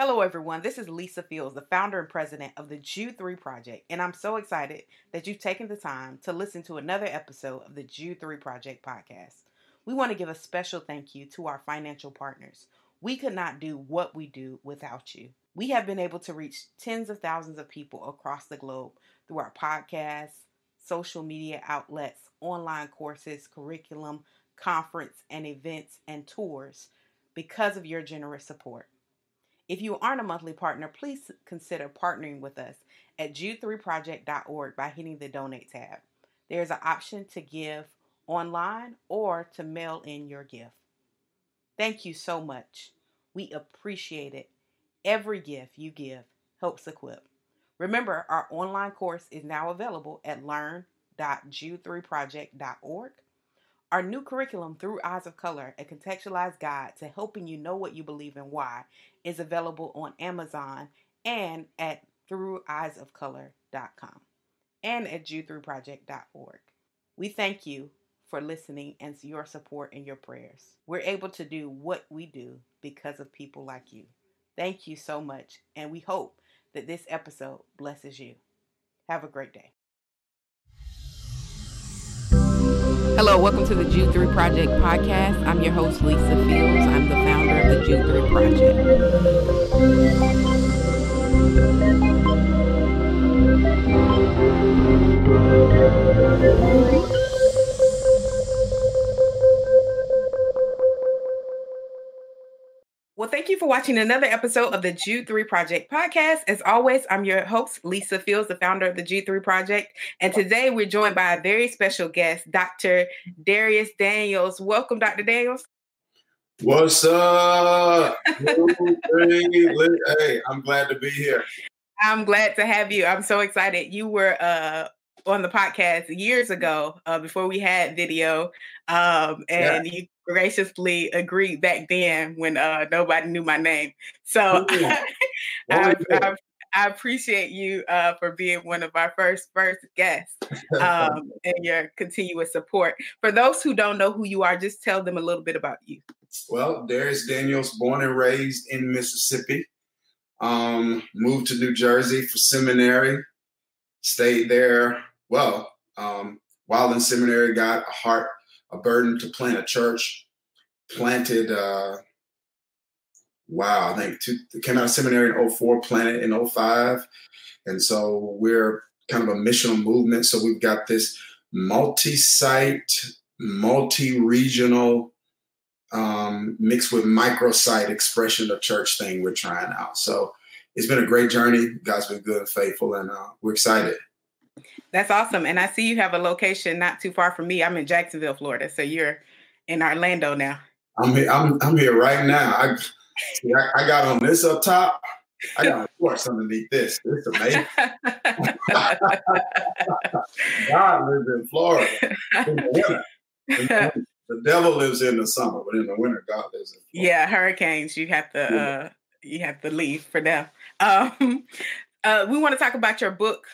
Hello, everyone. This is Lisa Fields, the founder and president of the Jude 3 Project, and I'm so excited that you've taken the time to listen to another episode of the Jude 3 Project podcast. We want to give a special thank you to our financial partners. We could not do what we do without you. We have been able to reach tens of thousands of people across the globe through our podcasts, social media outlets, online courses, curriculum, conference and events, and tours because of your generous support. If you aren't a monthly partner, please consider partnering with us at jude3project.org by hitting the donate tab. There's an option to give online or to mail in your gift. Thank you so much. We appreciate it. Every gift you give helps equip. Remember, our online course is now available at learn.jude3project.org. Our new curriculum, Through Eyes of Color, a contextualized guide to helping you know what you believe and why, is available on Amazon and at througheyesofcolor.com and at jude3project.org. We thank you for listening and your support and your prayers. We're able to do what we do because of people like you. Thank you so much, and we hope that this episode blesses you. Have a great day. Hello, welcome to the Jude 3 Project podcast. I'm your host, Lisa Fields. I'm the founder of the Jude 3 Project. Well, thank you for watching another episode of the Jude 3 Project podcast. As always, I'm your host, Lisa Fields, the founder of the Jude 3 Project. And today we're joined by a very special guest, Dr. Dharius Daniels. Welcome, Dr. Daniels. What's up? hey, I'm glad to be here. I'm glad to have you. I'm so excited. You were uh, on the podcast years ago uh, before we had video. Um, and yeah. you graciously agreed back then when uh, nobody knew my name. So I, I, I, appreciate you uh, for being one of our first first guests um, and your continuous support. For those who don't know who you are, just tell them a little bit about you. Well, Dharius Daniels, born and raised in Mississippi, um, moved to New Jersey for seminary, stayed there. Well, um, while in seminary, got a heart a burden to plant a church. Planted, uh, wow, I think two, came out of seminary in 04, planted in 05. And so we're kind of a missional movement. So we've got this multi site, multi regional, um, mixed with microsite expression of church thing we're trying out. So it's been a great journey. God's been good and faithful, and uh, we're excited. That's awesome. And I see you have a location not too far from me. I'm in Jacksonville, Florida. So you're in Orlando now. I'm here, I'm, I'm here right now. I, see, I, I got on this up top. I got a horse underneath this. It's amazing. God lives in Florida in the winter. the devil lives in the summer, but in the winter, God lives in Florida. Yeah, hurricanes. You have to yeah. uh, you have to leave for them. Um, uh, we want to talk about your book,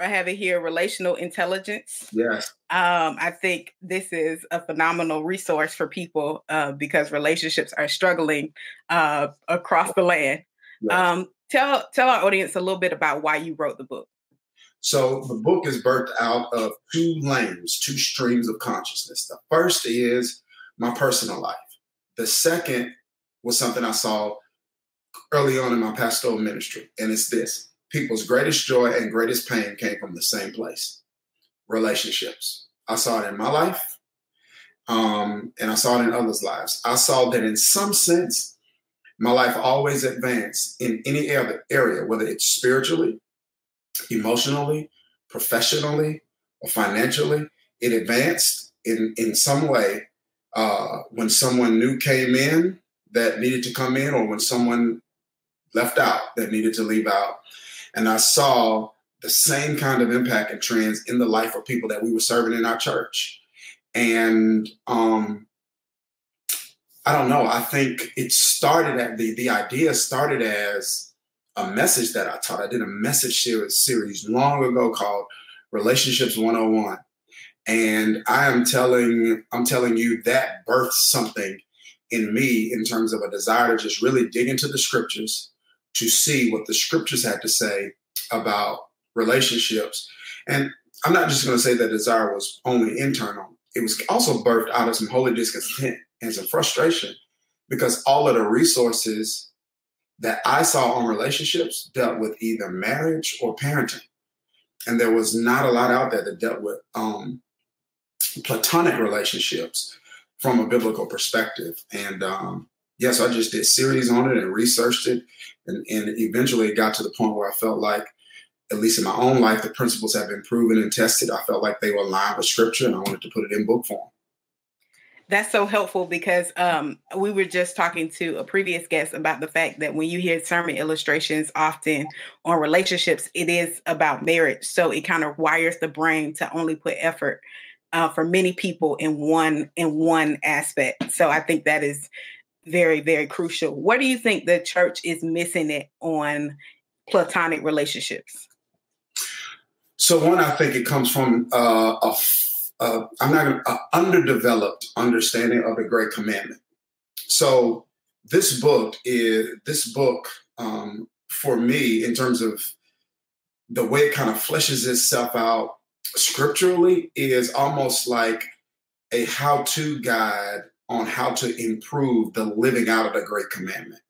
I have it here relational intelligence. Yes. Um, I think this is a phenomenal resource for people uh, because relationships are struggling uh, across the land. Yes. Um, tell tell our audience a little bit about why you wrote the book. So the book is birthed out of two lanes, two streams of consciousness. The first is my personal life. The second was something I saw early on in my pastoral ministry, and it's this people's greatest joy and greatest pain came from the same place relationships. I saw it in my life, um, and I saw it in others' lives. I saw that in some sense, my life always advanced in any other area, whether it's spiritually, emotionally, professionally, or financially. It advanced in, in some way uh, when someone new came in that needed to come in, or when someone left out that needed to leave out and I saw the same kind of impact and trends in the life of people that we were serving in our church. And um, I don't know. I think it started at the the idea started as a message that I taught. I did a message series long ago called Relationships 101. And I am telling I'm telling you that birthed something in me in terms of a desire to just really dig into the scriptures, to see what the scriptures had to say about relationships. And I'm not just going to say that desire was only internal, it was also birthed out of some holy discontent and some frustration because all of the resources that I saw on relationships dealt with either marriage or parenting. And there was not a lot out there that dealt with um, platonic relationships from a biblical perspective. And um, yes, I just did series on it and researched it. And, and eventually it got to the point where I felt like, at least in my own life, the principles have been proven and tested. I felt like they were aligned with scripture and I wanted to put it in book form. That's so helpful because um, we were just talking to a previous guest about the fact that when you hear sermon illustrations often on relationships, it is about marriage. So it kind of wires the brain to only put effort uh, for many people in one in one aspect. So I think that is very very crucial. What do you think the church is missing it on platonic relationships? So one, I think it comes from uh, a uh, I'm not going to, underdeveloped understanding of the Great Commandment. So this book is this book um, for me in terms of the way it kind of fleshes itself out scripturally is almost like a how-to guide on how to improve the living out of the Great Commandment,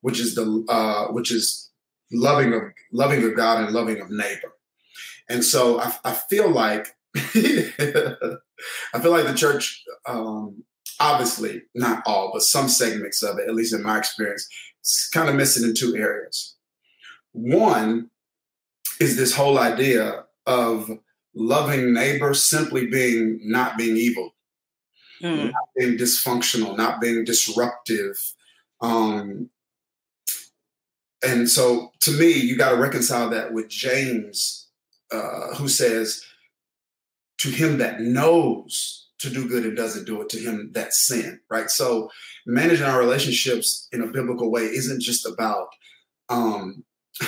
which is the uh, which is loving of loving of God and loving of neighbor. And so I, I feel like I feel like the church, um, obviously not all, but some segments of it, at least in my experience, it's kind of missing in two areas. One is this whole idea of loving neighbor simply being not being evil, mm. not being dysfunctional, not being disruptive. Um, and so to me, you got to reconcile that with James, uh, who says, to him that knows to do good and doesn't do it, to him that sin, right? So managing our relationships in a biblical way isn't just about um,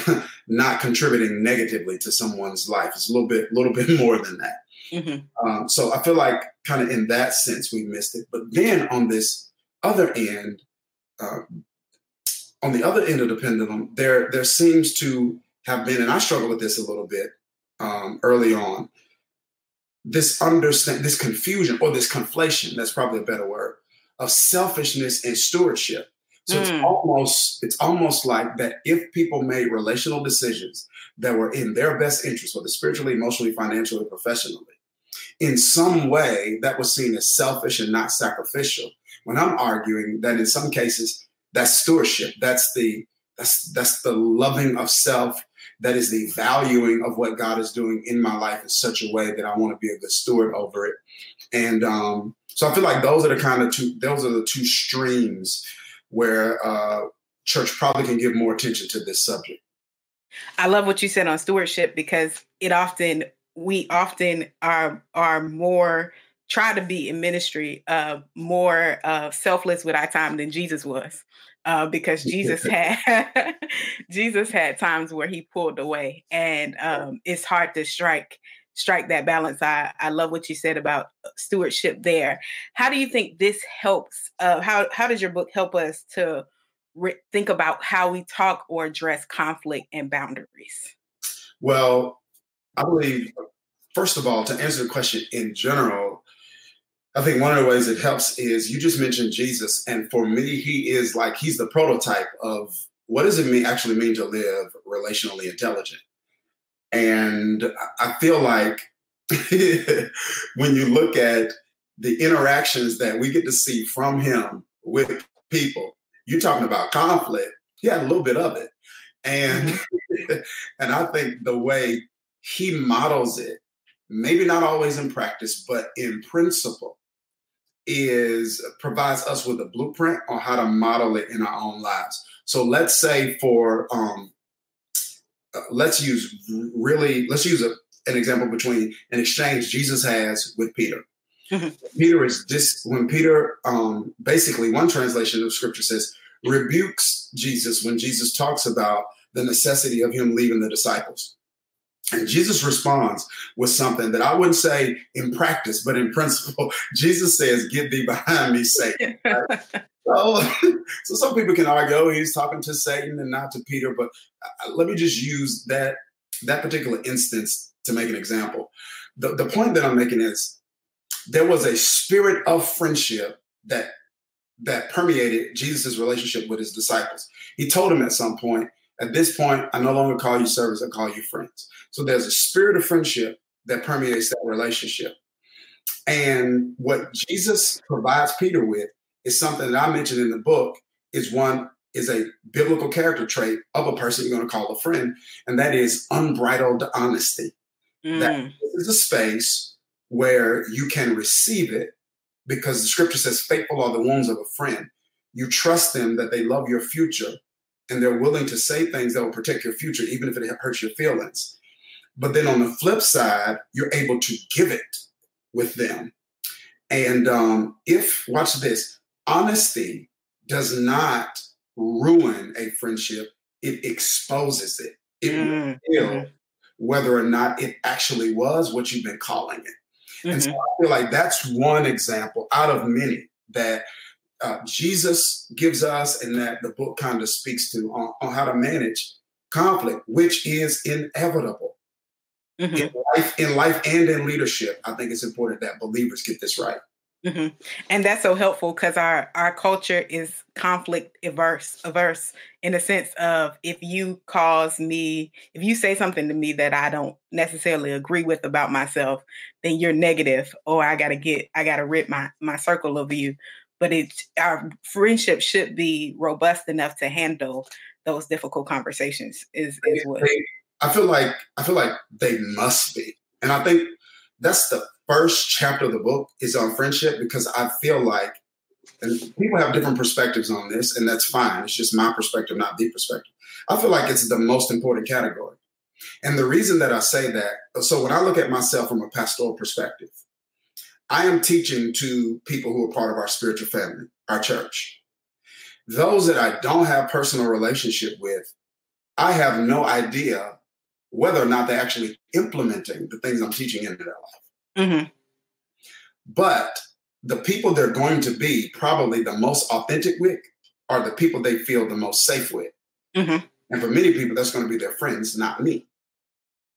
not contributing negatively to someone's life. It's a little bit, little bit more than that. Mm-hmm. Um, so I feel like kind of in that sense we missed it. But then on this other end, uh, on the other end of the pendulum, there there seems to have been, and I struggle with this a little bit um, early on, this understand this confusion or this conflation that's probably a better word of selfishness and stewardship so mm. it's almost it's almost like that if people made relational decisions that were in their best interest whether spiritually emotionally financially professionally in some way that was seen as selfish and not sacrificial when i'm arguing that in some cases that's stewardship that's the that's that's the loving of self that is the valuing of what God is doing in my life in such a way that I want to be a good steward over it. And um, so I feel like those are the kind of two, those are the two streams where uh, church probably can give more attention to this subject. I love what you said on stewardship because it often, we often are, are more try to be in ministry uh, more uh, selfless with our time than Jesus was uh, because Jesus had Jesus had times where he pulled away, and um, it's hard to strike strike that balance. I I love what you said about uh, stewardship there. How do you think this helps? Uh, how how does your book help us to re- think about how we talk or address conflict and boundaries? Well, I believe first of all to answer the question in general I think one of the ways it helps is you just mentioned Jesus, and for me, he is like he's the prototype of what does it mean actually mean to live relationally intelligent. And I feel like when you look at the interactions that we get to see from him with people, you're talking about conflict. He had a little bit of it, and mm-hmm. and I think the way he models it, maybe not always in practice, but in principle, is provides us with a blueprint on how to model it in our own lives. So let's say for um, uh, let's use really let's use a, an example between an exchange Jesus has with Peter. Mm-hmm. Peter is this when Peter um, basically one translation of scripture says rebukes Jesus when Jesus talks about the necessity of him leaving the disciples. And Jesus responds with something that I wouldn't say in practice, but in principle. Jesus says, Get thee behind me, Satan. Right? So, so some people can argue, oh, he's talking to Satan and not to Peter. But uh, let me just use that that particular instance to make an example. The, the point that I'm making is there was a spirit of friendship that that permeated Jesus' relationship with his disciples. He told him at some point, at this point, I no longer call you servants, I call you friends. So there's a spirit of friendship that permeates that relationship. And what Jesus provides Peter with is something that I mentioned in the book is one is a biblical character trait of a person you're going to call a friend, and that is unbridled honesty. Mm. That is a space where you can receive it because the scripture says, faithful are the wounds of a friend. You trust them that they love your future and they're willing to say things that will protect your future, even if it hurts your feelings. But then on the flip side, you're able to give it with them. And um, if, watch this, honesty does not ruin a friendship, it exposes it. It mm-hmm. will whether or not it actually was what you've been calling it. Mm-hmm. And so mm-hmm. I feel like that's one example out of many that uh, Jesus gives us and that the book kind of speaks to on, on how to manage conflict, which is inevitable. Mm-hmm. In, life, in life and in leadership, I think it's important that believers get this right. Mm-hmm. And that's so helpful because our our culture is conflict averse averse in a sense of if you cause me if you say something to me that I don't necessarily agree with about myself, then you're negative or I gotta get I gotta rip my my circle of you. But it our friendship should be robust enough to handle those difficult conversations is is what I feel like I feel like they must be. And I think that's the first chapter of the book is on friendship because I feel like, and people have different perspectives on this, and that's fine. It's just my perspective, not the perspective. I feel like it's the most important category. And the reason that I say that, so when I look at myself from a pastoral perspective, I am teaching to people who are part of our spiritual family, our church. Those that I don't have personal relationship with, I have no idea whether or not they're actually implementing the things I'm teaching into their life. Mm-hmm. But the people they're going to be probably the most authentic with are the people they feel the most safe with. Mm-hmm. And for many people, that's going to be their friends, not me.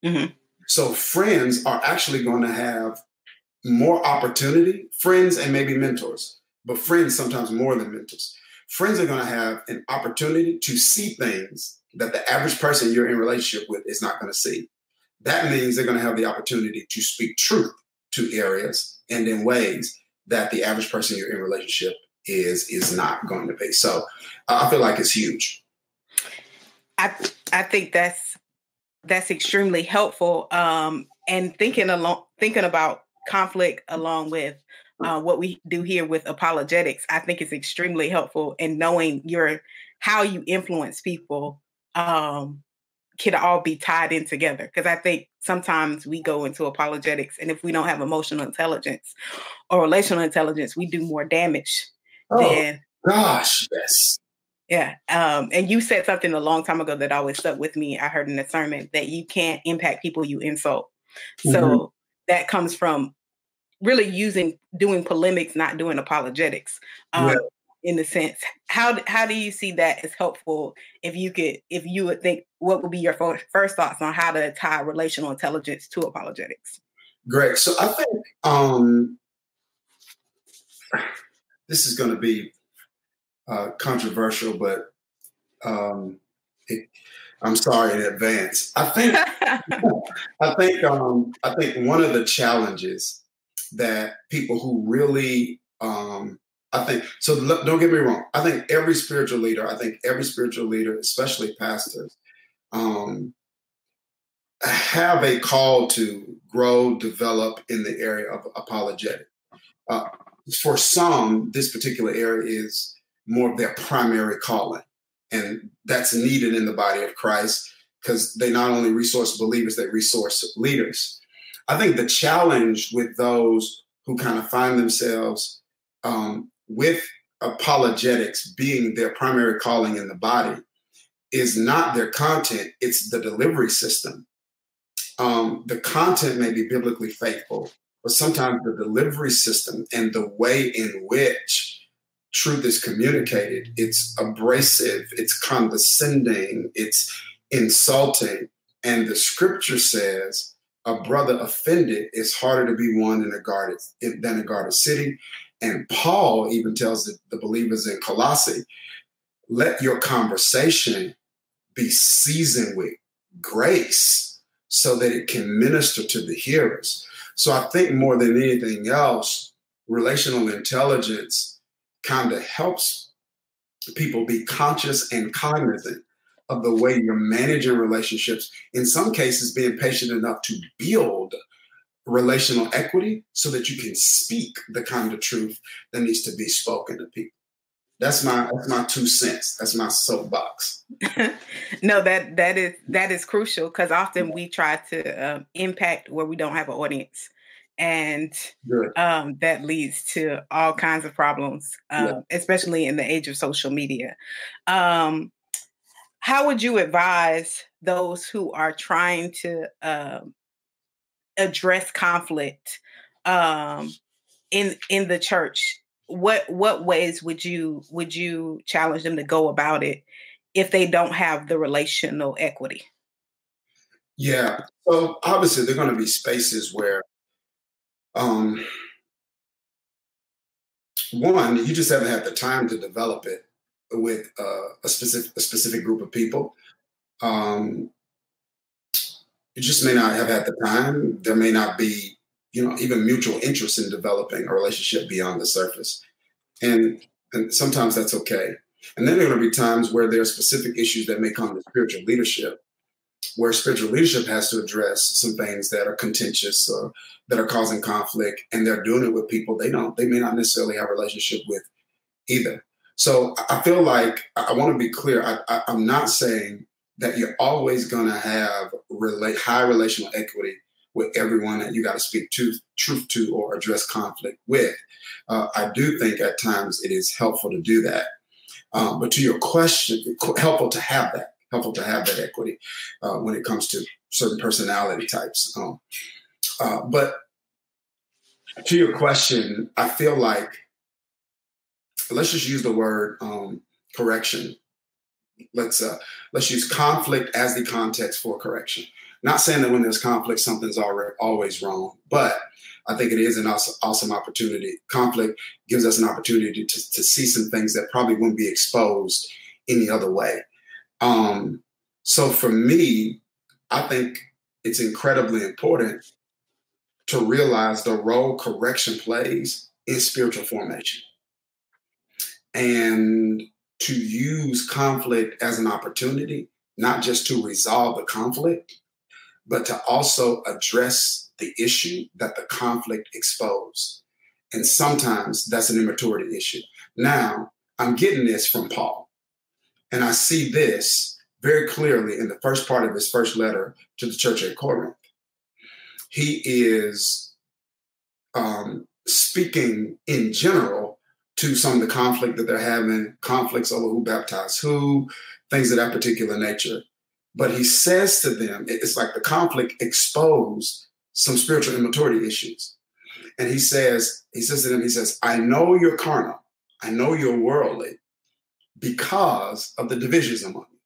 Mm-hmm. So friends are actually going to have more opportunity, friends and maybe mentors, but friends sometimes more than mentors. Friends are going to have an opportunity to see things that the average person you're in relationship with is not going to see. That means they're going to have the opportunity to speak truth to areas and in ways that the average person you're in relationship is is not going to be. So I feel like it's huge. I I think that's that's extremely helpful. Um, and thinking along thinking about conflict along with uh, what we do here with apologetics, I think is extremely helpful in knowing your how you influence people um, can all be tied in together because I think sometimes we go into apologetics and if we don't have emotional intelligence or relational intelligence, we do more damage oh, than gosh, yes. Yeah. Um, and you said something a long time ago that always stuck with me. I heard in a sermon that you can't impact people you insult. So mm-hmm. That comes from really using doing polemics, not doing apologetics. Um, yeah in the sense how how do you see that as helpful if you could if you would think what would be your first thoughts on how to tie relational intelligence to apologetics great so i think um this is going to be uh, controversial but um it, i'm sorry in advance i think i think um i think one of the challenges that people who really um I think so. Don't get me wrong. I think every spiritual leader, I think every spiritual leader, especially pastors, um, have a call to grow, develop in the area of apologetic. Uh, for some, this particular area is more of their primary calling, and that's needed in the body of Christ because they not only resource believers, they resource leaders. I think the challenge with those who kind of find themselves um, with apologetics being their primary calling in the body is not their content, it's the delivery system. Um, the content may be biblically faithful, but sometimes the delivery system and the way in which truth is communicated, it's abrasive, it's condescending, it's insulting. And the scripture says a brother offended is harder to be won in a guarded than a guarded city. And Paul even tells the, the believers in Colossae, let your conversation be seasoned with grace so that it can minister to the hearers. So I think more than anything else, relational intelligence kind of helps people be conscious and cognizant of the way you're managing relationships. In some cases, being patient enough to build relational equity so that you can speak the kind of truth that needs to be spoken to people. That's my that's my two cents. That's my soapbox. no, that that is that is crucial because often we try to um, impact where we don't have an audience, and um, that leads to all kinds of problems, um, yeah. especially in the age of social media. Um, how would you advise those who are trying to um, address conflict um, in in the church? What what ways would you would you challenge them to go about it if they don't have the relational equity? Yeah. So obviously, there are going to be spaces where, um, one, you just haven't had the time to develop it with uh, a specific a specific group of people. Um, you just may not have had the time. There may not be, you know, even mutual interest in developing a relationship beyond the surface, and and sometimes that's okay. And then there are going to be times where there are specific issues that may come to spiritual leadership, where spiritual leadership has to address some things that are contentious or that are causing conflict, and they're doing it with people they don't, they may not necessarily have a relationship with either. So I feel like I want to be clear. I, am not saying that you're always going to have high relational equity with everyone that you got to speak to, truth to or address conflict with. Uh, I do think at times it is helpful to do that. Um, but to your question, helpful to have that, helpful to have that equity uh, when it comes to certain personality types. Um, uh, but to your question, I feel like let's just use the word um, correction. Let's uh, let's use conflict as the context for correction. Not saying that when there's conflict, something's already always wrong, but I think it is an awesome, awesome opportunity. Conflict gives us an opportunity to, to see some things that probably wouldn't be exposed any other way. Um, so for me, I think it's incredibly important to realize the role correction plays in spiritual formation and to use conflict as an opportunity, not just to resolve the conflict, but to also address the issue that the conflict exposed. And sometimes that's an immaturity issue. Now, I'm getting this from Paul, and I see this very clearly in the first part of his first letter to the church at Corinth. He is um, speaking in general to some of the conflict that they're having, conflicts over who baptized who, things of that particular nature. But he says to them, it's like the conflict exposed some spiritual immaturity issues. And he says, he says to them, he says, I know you're carnal, I know you're worldly because of the divisions among you.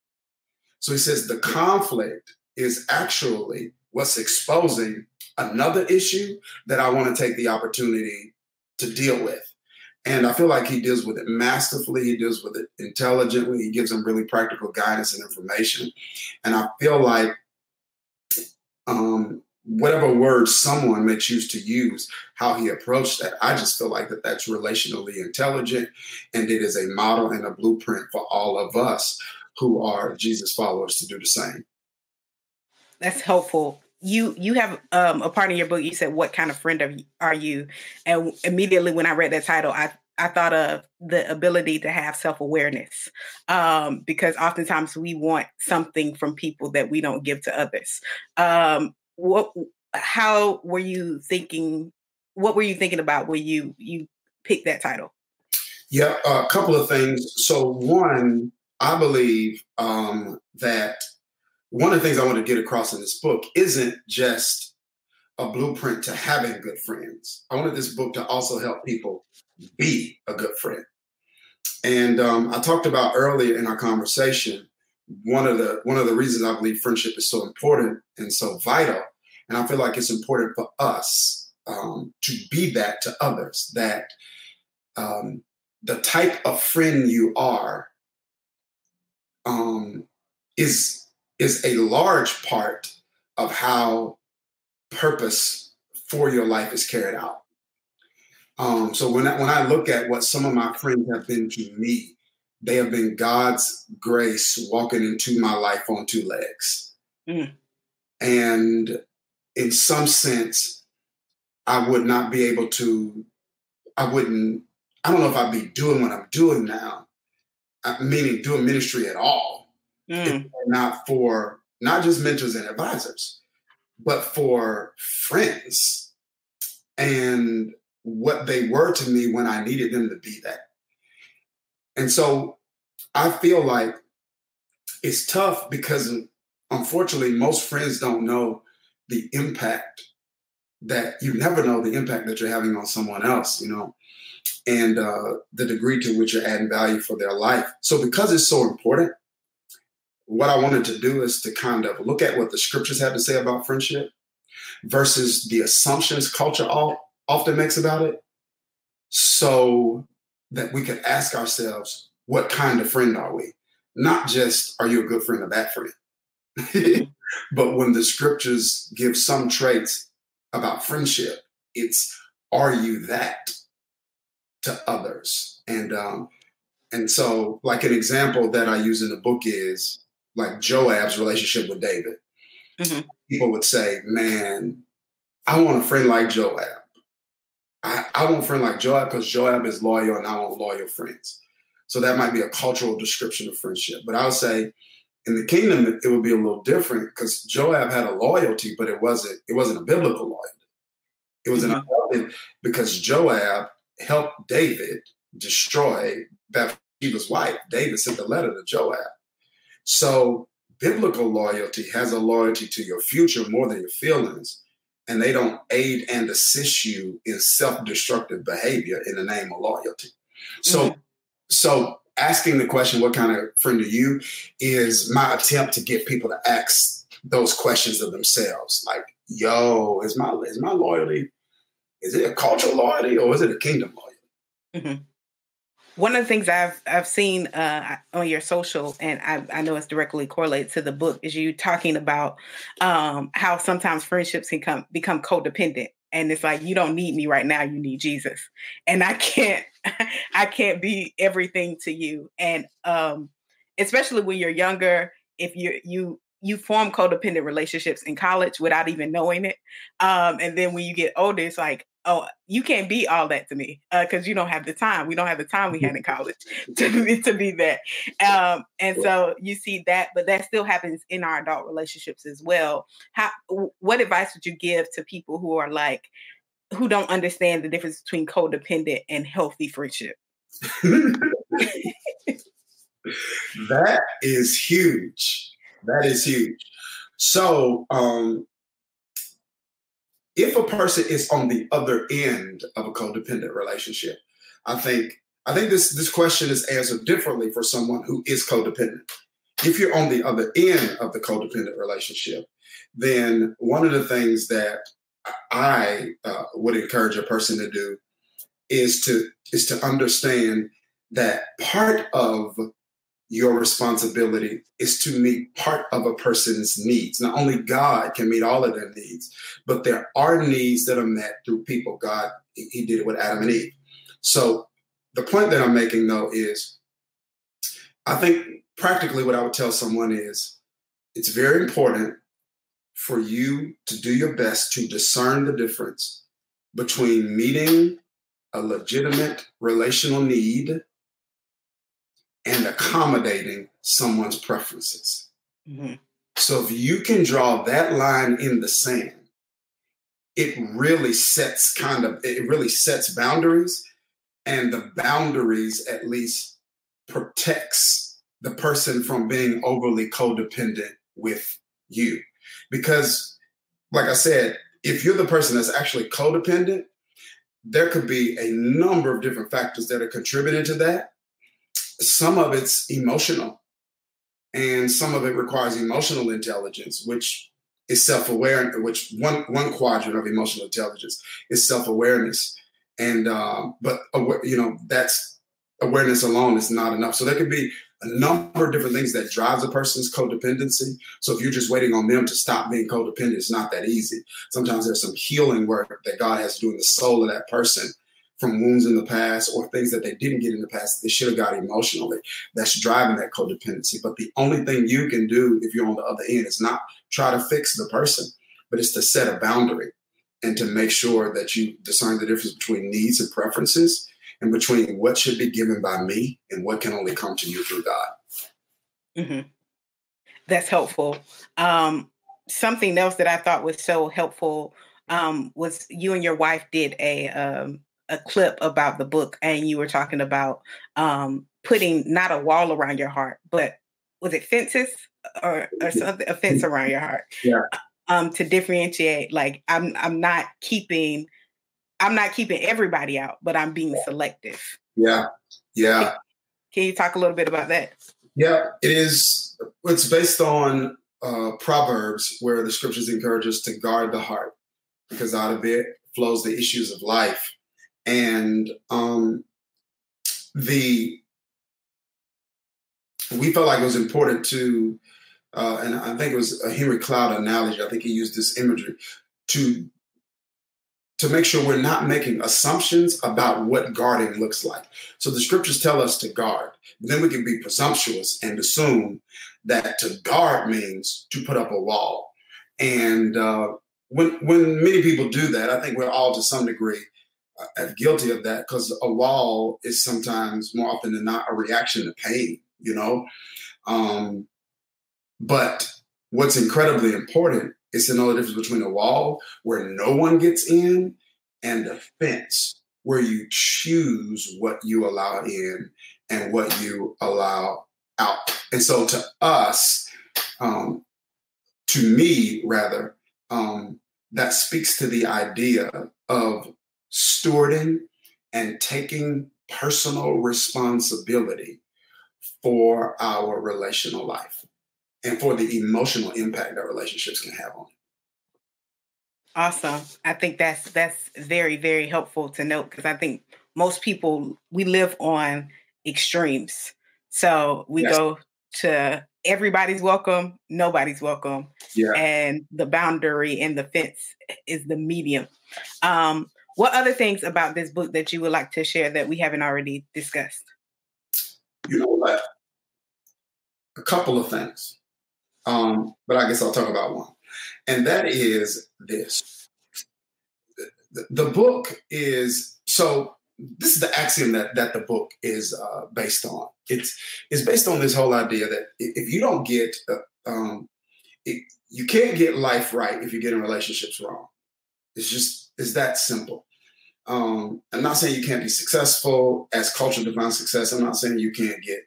So he says the conflict is actually what's exposing another issue that I want to take the opportunity to deal with. And I feel like he deals with it masterfully. He deals with it intelligently. He gives them really practical guidance and information. And I feel like um, whatever words someone may choose to use, how he approached that, I just feel like that that's relationally intelligent, and it is a model and a blueprint for all of us who are Jesus followers to do the same. That's helpful. You you have um, a part in your book you said what kind of friend are you, and immediately when i read that title i i thought of the ability to have self-awareness um, because oftentimes we want something from people that we don't give to others. Um, what how were you thinking what were you thinking about when you you picked that title yeah a couple of things so one i believe um, that one of the things I want to get across in this book isn't just a blueprint to having good friends. I wanted this book to also help people be a good friend. And um, I talked about earlier in our conversation one of the one of the reasons I believe friendship is so important and so vital, and I feel like it's important for us um, to be that to others. That um, the type of friend you are um, is is a large part of how purpose for your life is carried out. Um, so when I, when I look at what some of my friends have been to me, they have been God's grace walking into my life on two legs. Mm. And in some sense, I would not be able to, I wouldn't, I don't know if I'd be doing what I'm doing now, uh, meaning doing ministry at all, mm. not for not just mentors and advisors, but for friends and what they were to me when I needed them to be that. And so I feel like it's tough because unfortunately, most friends don't know the impact that you never know the impact that you're having on someone else, you know, and uh, the degree to which you're adding value for their life. So, because it's so important, what I wanted to do is to kind of look at what the scriptures have to say about friendship versus the assumptions culture all, often makes about it, so that we could ask ourselves, what kind of friend are we? Not just, are you a good friend or bad friend? but when the scriptures give some traits about friendship, it's, are you that to others? And, um, and so, like an example that I use in the book is like Joab's relationship with David. Mm-hmm. People would say, Man, I want a friend like Joab. I, I want a friend like Joab because Joab is loyal and I want loyal friends. So that might be a cultural description of friendship. But I would say in the kingdom it would be a little different because Joab had a loyalty, but it wasn't it wasn't a biblical loyalty. It was mm-hmm. an because Joab helped David destroy Bathsheba's wife. David sent the letter to Joab. So biblical loyalty has a loyalty to your future more than your feelings, and they don't aid and assist you in self-destructive behavior in the name of loyalty. So mm-hmm. So asking the question, what kind of friend are you, is my attempt to get people to ask those questions of themselves. Like, yo, is my is my loyalty, is it a cultural loyalty or is it a kingdom loyalty? Mm-hmm. One of the things I've I've seen uh, on your social, and I, I, know it's directly correlated to the book, is you talking about um, how sometimes friendships can come become codependent, and it's like you don't need me right now, you need Jesus, and I can't I can't be everything to you. And um, especially when you're younger, if you you you form codependent relationships in college without even knowing it. Um, and then when you get older, it's like, oh, you can't be all that to me because uh, you don't have the time. We don't have the time we had in college to be, to be that. Um, and so you see that, but that still happens in our adult relationships as well. How? What advice would you give to people who are like, who don't understand the difference between codependent and healthy friendship. that is huge. That is huge. So, um, if a person is on the other end of a codependent relationship, I think I think this this question is answered differently for someone who is codependent. If you're on the other end of the codependent relationship, then one of the things that I uh, would encourage a person to do is to is to understand that part of your responsibility is to meet part of a person's needs. Not only God can meet all of their needs, but there are needs that are met through people. God, He did it with Adam and Eve. So the point that I'm making though is I think practically what I would tell someone is it's very important for you to do your best to discern the difference between meeting a legitimate relational need and accommodating someone's preferences. Mm-hmm. So if you can draw that line in the sand, it really sets kind of it really sets boundaries and the boundaries at least protects the person from being overly codependent with you because, like I said, if you're the person that's actually codependent, there could be a number of different factors that are contributing to that. some of it's emotional, and some of it requires emotional intelligence, which is self-aware. Which one one quadrant of emotional intelligence is self-awareness, and um, but you know that's awareness alone is not enough. So there could be a number of different things that drives a person's codependency. So if you're just waiting on them to stop being codependent, it's not that easy. Sometimes there's some healing work that God has to do in the soul of that person from wounds in the past or things that they didn't get in the past they should have got emotionally that's driving that codependency. But the only thing you can do if you're on the other end is not try to fix the person, but it's to set a boundary and to make sure that you discern the difference between needs and preferences and between what should be given by me and what can only come to you through God. Mm-hmm. That's helpful. Um, something else that I thought was so helpful um, was you and your wife did a um, a clip about the book, and you were talking about um, putting not a wall around your heart, but was it fences or or something a fence around your heart? Yeah. Um, to differentiate, like I'm I'm not keeping I'm not keeping everybody out, but I'm being selective. Yeah. Yeah. Can you talk a little bit about that? Yeah, it is. It's based on uh, Proverbs, where the scriptures encourage us to guard the heart because out of it flows the issues of life. And um, the we felt like it was important to, uh, and I think it was a Henry Cloud analogy. I think he used this imagery to to make sure we're not making assumptions about what guarding looks like. So the scriptures tell us to guard. Then we can be presumptuous and assume that to guard means to put up a wall. And uh, when when many people do that, I think we're all to some degree uh, guilty of that because a wall is sometimes more often than not a reaction to pain. You know, um, but what's incredibly important is to know the difference between a wall where no one gets in and a fence where you choose what you allow in and what you allow out. And so to us, um, to me rather, um, that speaks to the idea of stewarding and taking personal responsibility for our relational life and for the emotional impact that relationships can have on it. Awesome. I think that's that's very very helpful to note because I think most people we live on extremes. So we yes. go to everybody's welcome, nobody's welcome. Yeah. And the boundary and the fence is the medium. Um, what other things about this book that you would like to share that we haven't already discussed? You know what? A couple of things. Um, but I guess I'll talk about one. And that is this. The, book is so this is the axiom that that the book is uh, based on. It's it's based on this whole idea that if you don't get uh, um, it, you can't get life right if you get in relationships wrong. It's just it's that simple. Um, I'm not saying you can't be successful as culture defines success. I'm not saying you can't get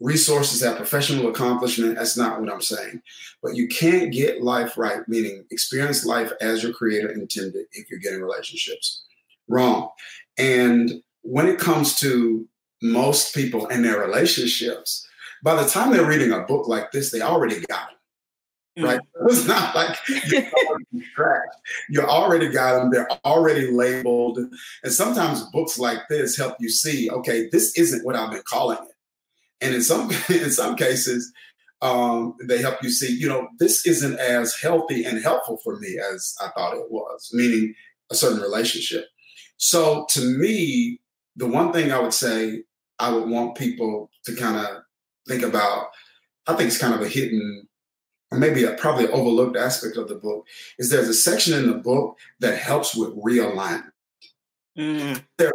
resources, have professional accomplishment. That's not what I'm saying. But you can't get life right, meaning experience life as your creator intended if you're getting relationships wrong. And when it comes to most people and their relationships, by the time they're reading a book like this, they already got it. Right? Mm-hmm. It's not like you're already, you already got them. They're already labeled. And sometimes books like this help you see, okay, this isn't what I've been calling it and in some in some cases, um, they help you see, you know, this isn't as healthy and helpful for me as I thought it was, meaning a certain relationship. So to me, the one thing I would say I would want people to kind of think about, I think it's kind of a hidden, or maybe a probably overlooked aspect of the book, is there's a section in the book that helps with realignment. Mm. There,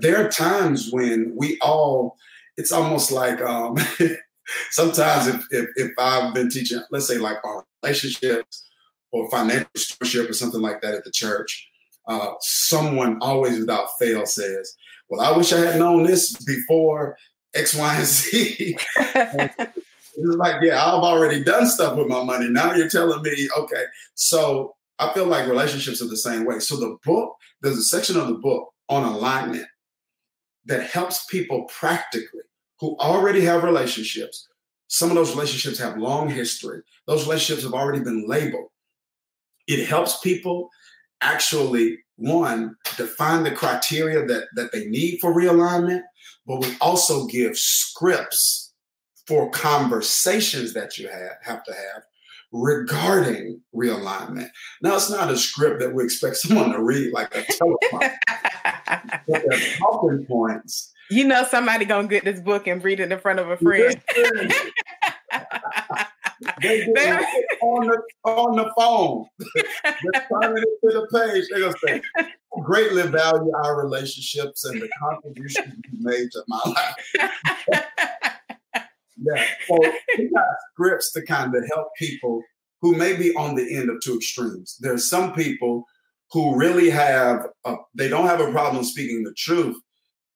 there are times when we all it's almost like um, sometimes if, if, if I've been teaching, let's say like on relationships or financial stewardship or something like that at the church, uh, someone always without fail says, "Well, I wish I had known this before X, Y, and Z." it's like, yeah, I've already done stuff with my money. Now you're telling me, okay. So I feel like relationships are the same way. So the book, there's a section of the book on alignment that helps people practically who already have relationships. Some of those relationships have long history. Those relationships have already been labeled. It helps people actually, one, define the criteria that, that they need for realignment, but we also give scripts for conversations that you have, have to have regarding realignment. Now, it's not a script that we expect someone to read like a telephone, but they're talking points. You know, somebody gonna get this book and read it in front of a friend. they get on the on the phone. They're turning it to the page. They're gonna say, "Greatly value our relationships and the contributions you made to my life." Yeah. So we got scripts to kind of help people who may be on the end of two extremes. There's some people who really have a, they don't have a problem speaking the truth.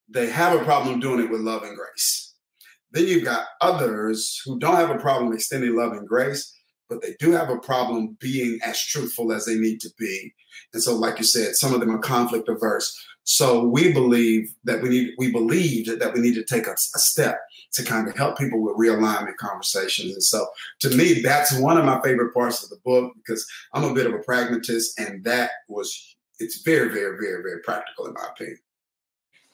They have a problem doing it with love and grace. Then you've got others who don't have a problem extending love and grace, but they do have a problem being as truthful as they need to be. And so, like you said, some of them are conflict averse. So we believe that we need we believed that we need to take a, a step to kind of help people with realignment conversations. And so to me, that's one of my favorite parts of the book because I'm a bit of a pragmatist, and that was it's very, very, very, very practical in my opinion.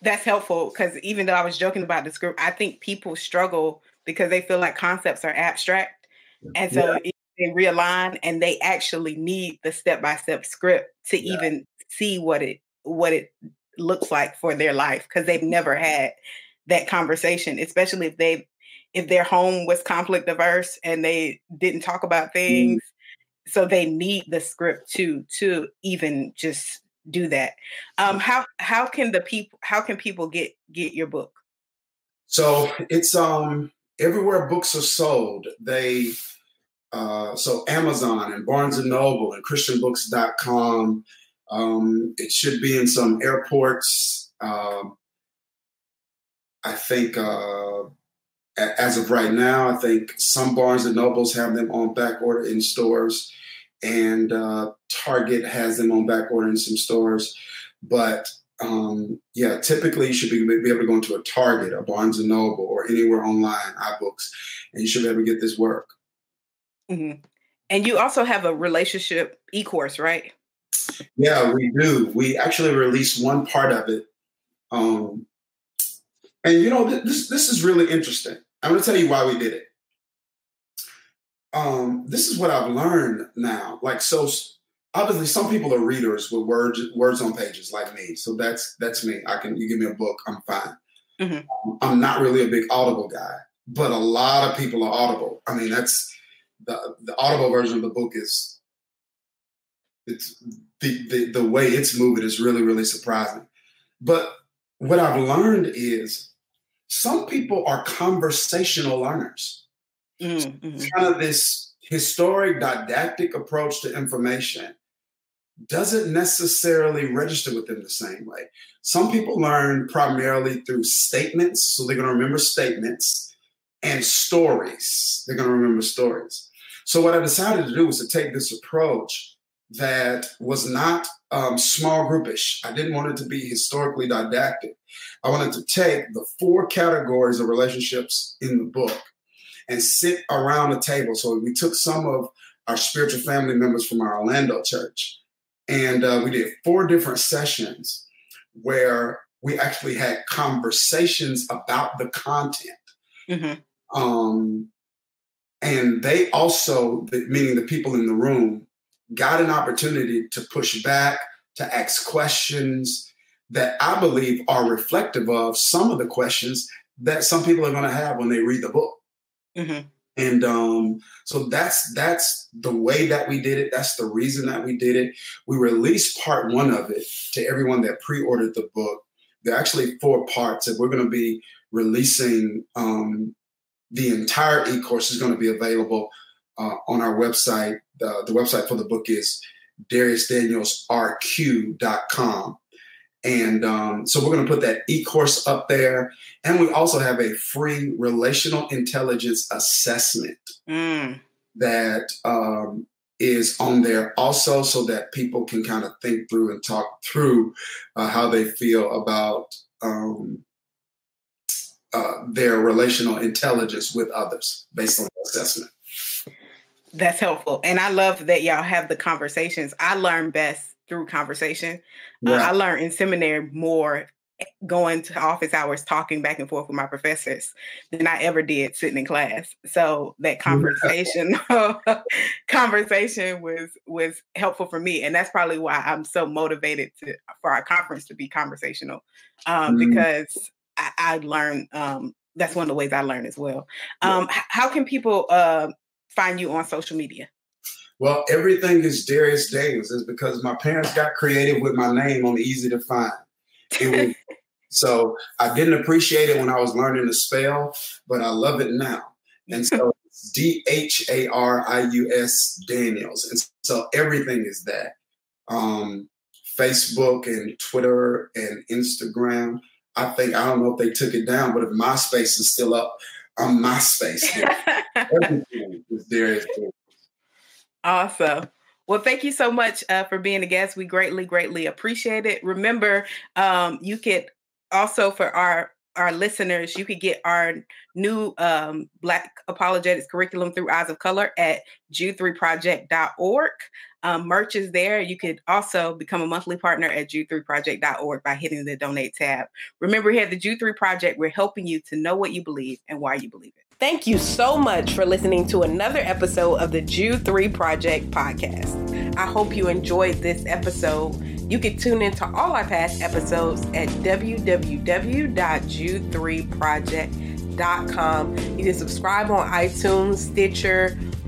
That's helpful because even though I was joking about this group, I think people struggle because they feel like concepts are abstract. And so yeah. they realign and they actually need the step-by-step script to yeah. even see what it what it looks like for their life because they've never had that conversation, especially if they if their home was conflict averse and they didn't talk about mm-hmm. things. Mm. So they need the script to to even just do that. Um, how how can the people how can people get get your book? So it's um everywhere books are sold. They uh, so Amazon and Barnes and Noble and ChristianBooks.com. Um, it should be in some airports. Um, I think uh, as of right now, I think some Barnes and Nobles have them on back order in stores, and uh, Target has them on back order in some stores. But um, yeah, typically you should be, be, able to go into a Target, a Barnes and Noble, or anywhere online, iBooks, and you should be able to get this work. Mm-hmm. And you also have a relationship e-course, right? Yeah, we do. We actually released one part of it um, and you know, this this is really interesting. I'm going to tell you why we did it. Um, this is what I've learned now. Like, so obviously, some people are readers with words words on pages, like me. So that's that's me. I can you give me a book, I'm fine. Mm-hmm. I'm not really a big Audible guy, but a lot of people are Audible. I mean, that's the the Audible version of the book is it's the the, the way it's moving is really really surprising. But what I've learned is some people are conversational learners. Mm-hmm. kind of this historic didactic approach to information doesn't necessarily register with them the same way. Some people learn primarily through statements, so they're going to remember statements and stories. They're going to remember stories. So, what I decided to do was to take this approach that was not um, small groupish. I didn't want it to be historically didactic. I wanted to take the four categories of relationships in the book and sit around a table. So we took some of our spiritual family members from our Orlando church, and uh, we did four different sessions where we actually had conversations about the content. Mm-hmm. Um, and they also, meaning the people in the room, got an opportunity to push back, to ask questions that I believe are reflective of some of the questions that some people are going to have when they read the book. Mm-hmm. And um, so that's that's the way that we did it. That's the reason that we did it. We released part one of it to everyone that pre-ordered the book. There are actually four parts, and we're going to be releasing um, the entire e-course is going to be available uh, on our website. The, the website for the book is dhariusdanielsrq.com. And um, so we're going to put that e course up there. And we also have a free relational intelligence assessment mm. that um, is on there also so that people can kind of think through and talk through uh, how they feel about um, uh, their relational intelligence with others based on the assessment. That's helpful. And I love that y'all have the conversations. I learn best through conversation. Yeah. Uh, I learned in seminary more going to office hours talking back and forth with my professors than I ever did sitting in class. So that conversation conversation was was helpful for me and that's probably why I'm so motivated to for our conference to be conversational um, mm-hmm. because I, I learned um, that's one of the ways I learn as well. Um, yeah. How can people uh, find you on social media? Well, everything is Dharius Daniels. Is because my parents got creative with my name on easy to find. Was, so I didn't appreciate it when I was learning to spell, but I love it now. And so D H A R I U S Daniels. And so everything is that. Um, Facebook and Twitter and Instagram. I think I don't know if they took it down, but if MySpace is still up, I'm MySpace. everything is there. Awesome. Well, thank you so much uh, for being a guest. We greatly, greatly appreciate it. Remember, um, you could also for our our listeners, you could get our new um, Black Apologetics curriculum through Eyes of Color at jude3project.org. Um, merch is there. You could also become a monthly partner at jude3project.org by hitting the donate tab. Remember, here at the Jude 3 Project, we're helping you to know what you believe and why you believe it. Thank you so much for listening to another episode of the Jude 3 Project podcast. I hope you enjoyed this episode. You can tune into all our past episodes at www.jude3project.com. You can subscribe on iTunes, Stitcher,